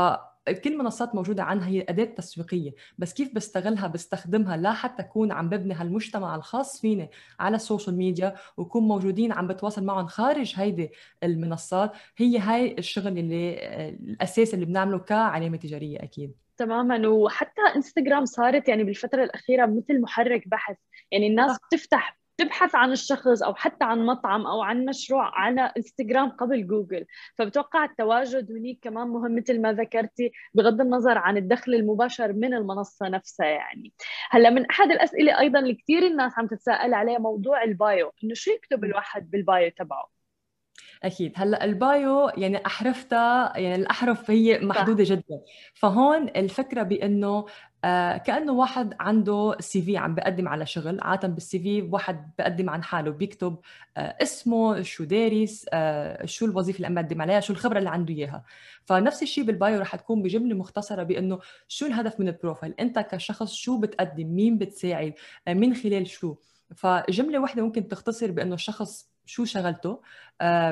كل منصات موجودة عنها هي أداة تسويقية بس كيف بستغلها بستخدمها؟ لا حتى أكون عم ببني هالمجتمع الخاص فيني على السوشيال ميديا وكون موجودين عم بتواصل معهم خارج هيدي المنصات. هي هاي الشغل اللي الأساس اللي بنعمله كعلامة تجارية أكيد. تماما. وحتى انستغرام صارت يعني بالفترة الأخيرة مثل محرك بحث يعني الناس بتفتح تبحث عن الشخص أو حتى عن مطعم أو عن مشروع على إنستغرام قبل جوجل. فبتوقع التواجد هناك كمان مهم مثل ما ذكرتي بغض النظر عن الدخل المباشر من المنصة نفسها يعني. هلأ من أحد الأسئلة أيضا اللي كثير الناس عم تتساءل عليها موضوع ال bio إنه شو يكتب الواحد بال bio تبعه؟ أكيد. هلأ ال bio يعني أحرفتها يعني الأحرف هي محدودة صح. جدا. فهون الفكرة بإنه آه كأنه واحد عنده CV عم بقدم على شغل عادة بال CV واحد بقدم عن حاله بيكتب آه اسمه شو دارس آه شو الوظيفة اللي عم بقدم عليها شو الخبرة اللي عنده إياها. فنفس الشيء بال bio رح تكون بجملة مختصرة بإنه شو الهدف من ال profile؟ أنت كشخص شو بتقدم؟ مين بتساعد؟ من خلال شو؟ فجملة واحدة ممكن تختصر بإنه الشخص شو شغلته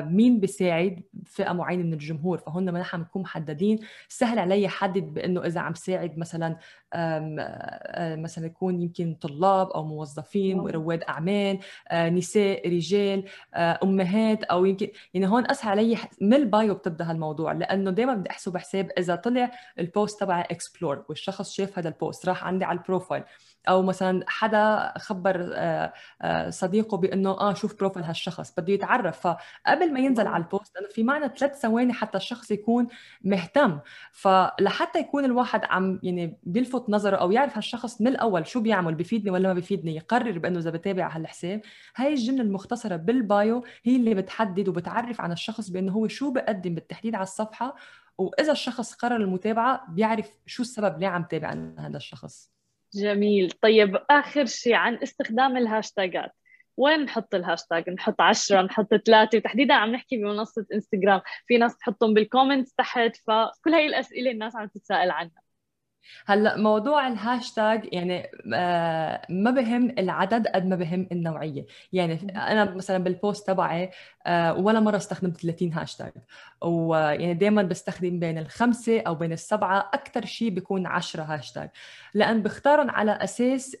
مين بيساعد فئة معينة من الجمهور؟ فهن ما نحن بنكون محددين. سهل علي حدد بإنه إذا عم ساعد مثلا آه، مثلا يكون يمكن طلاب أو موظفين رواد أعمال آه، نساء رجال أمهات أو يمكن يعني هون أسهل علي من ال bio بتبدأ هالموضوع. لأنه دائما بدي أحسب حساب إذا طلع ال post تبع explore والشخص شاف هذا ال post راح عندي على ال profile أو مثلا حدا خبر آه، آه، صديقه بإنه آه شوف profile هالشخص بده يتعرف. فقبل ما ينزل على ال post لأنه في معنا ثلاث ثواني حتى الشخص يكون مهتم. فلحتى يكون الواحد عم يعني بيلفت نظره أو يعرف هالشخص من الأول شو بيعمل بفيدني ولا ما بفيدني يقرر بإنه إذا بتابع هالحساب هاي الجملة المختصرة بال bio هي اللي بتحدد وبتعرف عن الشخص بإنه هو شو بقدم بالتحديد على الصفحة وإذا الشخص قرر المتابعة بيعرف شو السبب ليه عم تابع هذا الشخص. جميل. طيب آخر شيء عن استخدام الهاشتاجات. وين نحط الهاشتاج؟ نحط عشرة نحط ثلاثة؟ وتحديدا عم نحكي بمنصة انستغرام في ناس تحطهم بال comments تحت فكل هاي الأسئلة الناس عم تتساءل عنها. هلأ موضوع الهاشتاج يعني آه، ما بهم العدد قد ما بهم النوعية. يعني أنا مثلا بال post تبعي ولا مرة استخدمت 30 هاشتاج. ويعني دائما بستخدم بين الخمسة أو بين السبعة أكثر شيء بيكون 10 هاشتاج. لأن بختارهم على أساس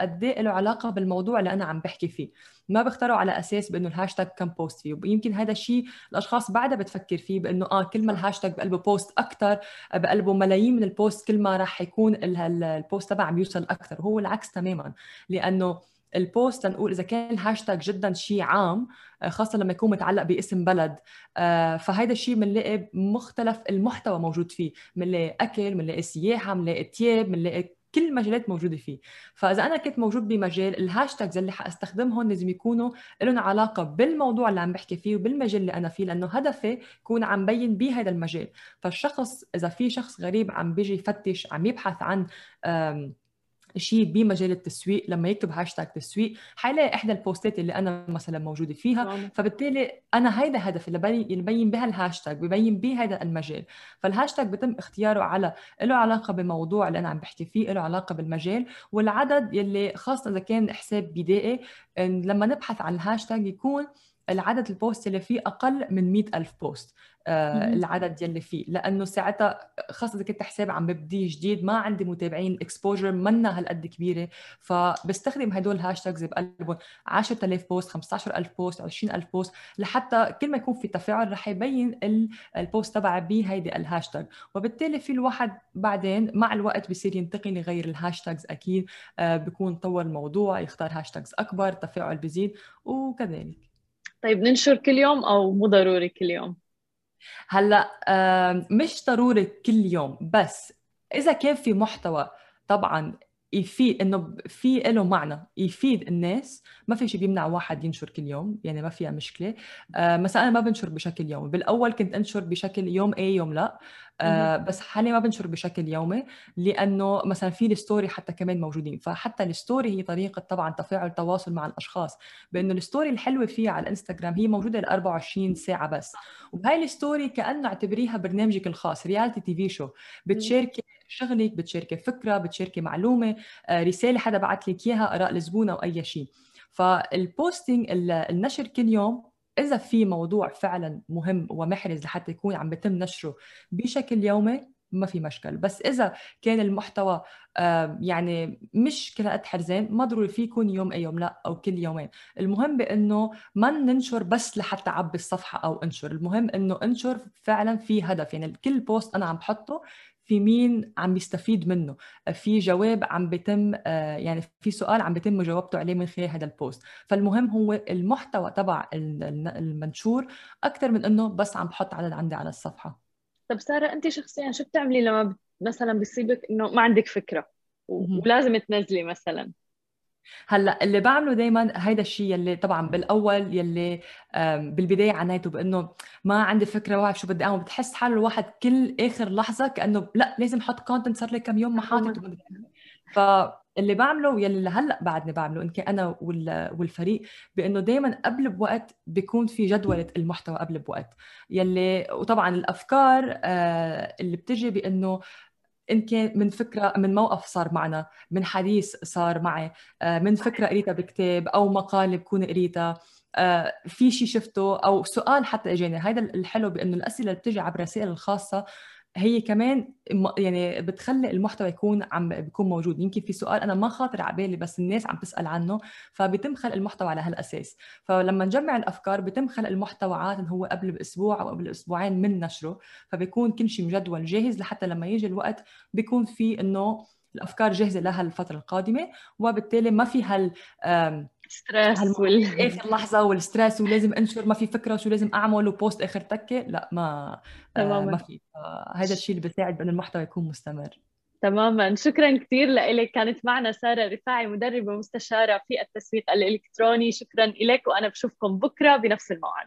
قد إيه له علاقة بالموضوع اللي أنا عم بحكي فيه. ما بيختاروا على أساس بأنه الهاشتاج كم post فيه. ويمكن هذا الشيء الأشخاص بعدها بتفكر فيه بأنه آه كل ما الهاشتاج بقلبه post أكثر بقلبه ملايين من ال post كل ما راح يكون ال post تبعه عم يوصل أكثر وهو العكس تماما. لأنه ال post لنقول إذا كان الهاشتاج جدا شيء عام آه، خاصة لما يكون متعلق باسم بلد. آه، فهيدا الشيء بنلاقي مختلف المحتوى موجود فيه. بنلاقي أكل بنلاقي سياحة بنلاقي تياب بنلاقي كل المجالات موجودة فيه. فإذا أنا كنت موجود بمجال ال hashtags اللي حأستخدمهم لازم يكونوا لهم علاقة بالموضوع اللي عم بحكي فيه وبالمجال اللي أنا فيه لأنه هدفي يكون عم بين بهذا المجال. فالشخص إذا في شخص غريب عم بيجي يفتش عم يبحث عن شيء بمجال التسويق لما يكتب هاشتاج تسويق حيلاقي إحدى البوستات اللي أنا مثلا موجودة فيها. فبالتالي أنا هيدا هدفي اللي ببين بها الهاشتاج ببين به هذا المجال. فالهاشتاج بتم اختياره على له علاقة بموضوع اللي أنا عم بحكي فيه له علاقة بالمجال والعدد يلي خاصة إذا كان حساب بدائي. لما نبحث عن الهاشتاج يكون العدد ال post اللي فيه أقل من 100 ألف post آه العدد يلي فيه. لأنه ساعتها خاصة إذا كنت حساب عم ببدي جديد ما عندي متابعين ال exposure منا هالقد كبيرة. فبستخدم هدول ال hashtags بقلبهم. 10000 post 15000 post 20000 post. لحتى كل ما يكون في تفاعل رح يبين ال post تبعي بهيدي الهاشتاج وبالتالي في الواحد بعدين مع الوقت بصير ينتقل يغير ال hashtags أكيد آه بكون طور الموضوع يختار hashtags أكبر التفاعل بزيد وكذلك. طيب ننشر كل يوم أو مو ضروري كل يوم؟ هلأ مش ضروري كل يوم بس إذا كان في محتوى طبعا يفيد إنه في له معنى يفيد الناس ما في شيء بيمنع واحد ينشر كل يوم يعني ما فيها مشكلة. آه مثلا أنا ما بنشر بشكل يومي بالأول كنت أنشر بشكل يوم اي يوم لأ. آه بس حاليا ما بنشر بشكل يومي لأنه مثلا في ال story حتى كمان موجودين. فحتى ال story هي طريقة طبعا تفاعل تواصل مع الأشخاص بأنه ال story الحلوة فيها على الإنستغرام هي موجودة ل 24 ساعة بس. وبهاي ال story كأنه اعتبريها برنامجك الخاص reality TV شو بتشاركي شغلك بتشاركي فكرة بتشاركي معلومة آه، رسالة حدا بعت لك إياها آراء الزبون أو أي شيء. فال posting النشر كل يوم إذا في موضوع فعلا مهم ومحرز لحتى يكون عم بيتم نشره بشكل يومي ما في مشكل. بس إذا كان المحتوى يعني مش كل قد حرزان ما ضروري فيه يكون يوم أي يوم لا أو كل يومين. المهم بإنه ما ننشر بس لحتى عبي الصفحة أو أنشر. المهم إنه أنشر فعلا في هدف. يعني كل post أنا عم بحطه في مين عم يستفيد منه. في جواب عم بيتم آه، يعني في سؤال عم بيتم مجاوبته عليه من خلال هذا ال post. فالمهم هو المحتوى تبع المنشور أكثر من إنه بس عم بحط عدد عندي على الصفحة. طب سارة أنت شخصيا شو بتعملي لما مثلا بيصيبك إنه ما عندك فكرة؟ ولازم تنزلي مثلا. هلأ اللي بعمله دائما هيدا الشيء يلي طبعا بالأول يلي بالبداية عنيته بانه ما عندي فكرة واعرف شو بدي أعمل. بتحس حاله الواحد كل آخر لحظة كأنه لأ لازم أحط content صار لي كم يوم ما حاطط فاللي بعمله يلي لهلا بعدني بعمله إن كان أنا والفريق بإنه دائما قبل بوقت بيكون في جدولة المحتوى قبل بوقت. يلي وطبعا الأفكار آه، اللي بتجي بإنه إن كان من فكرة من موقف صار معنا من حديث صار معي آه، من فكرة قريتها بكتاب أو مقاله بكون قريتها آه، في شيء شفته أو سؤال حتى إجاني. هذا الحلو بأنه الأسئلة اللي بتجي عبر الرسائل الخاصة هي كمان يعني بتخلي المحتوى يكون عم بيكون موجود. يمكن في سؤال أنا ما خاطر على بالي بس الناس عم تسأل عنه فبيتم خلق المحتوى على هالأساس. فلما نجمع الأفكار بيتم خلق المحتوى عاده هو قبل بأسبوع أو قبل أسبوعين من نشره. فبيكون كل شيء مجدول جاهز لحتى لما يجي الوقت بيكون في إنه الأفكار جاهزة لها الفترة القادمة وبالتالي ما في هال stress وال اخر لحظه وال stress ولازم أنشر ما في فكرة وشو لازم أعمل و post آخر تكة؟ لا ما آه ما في. هذا الشيء اللي بيساعد بأن المحتوى يكون مستمر. تماما. شكرا كثير لك كانت معنا سارة رفاعي مدربة ومستشاره في التسويق الإلكتروني. شكرا لك وأنا بشوفكم بكرة بنفس الموعد.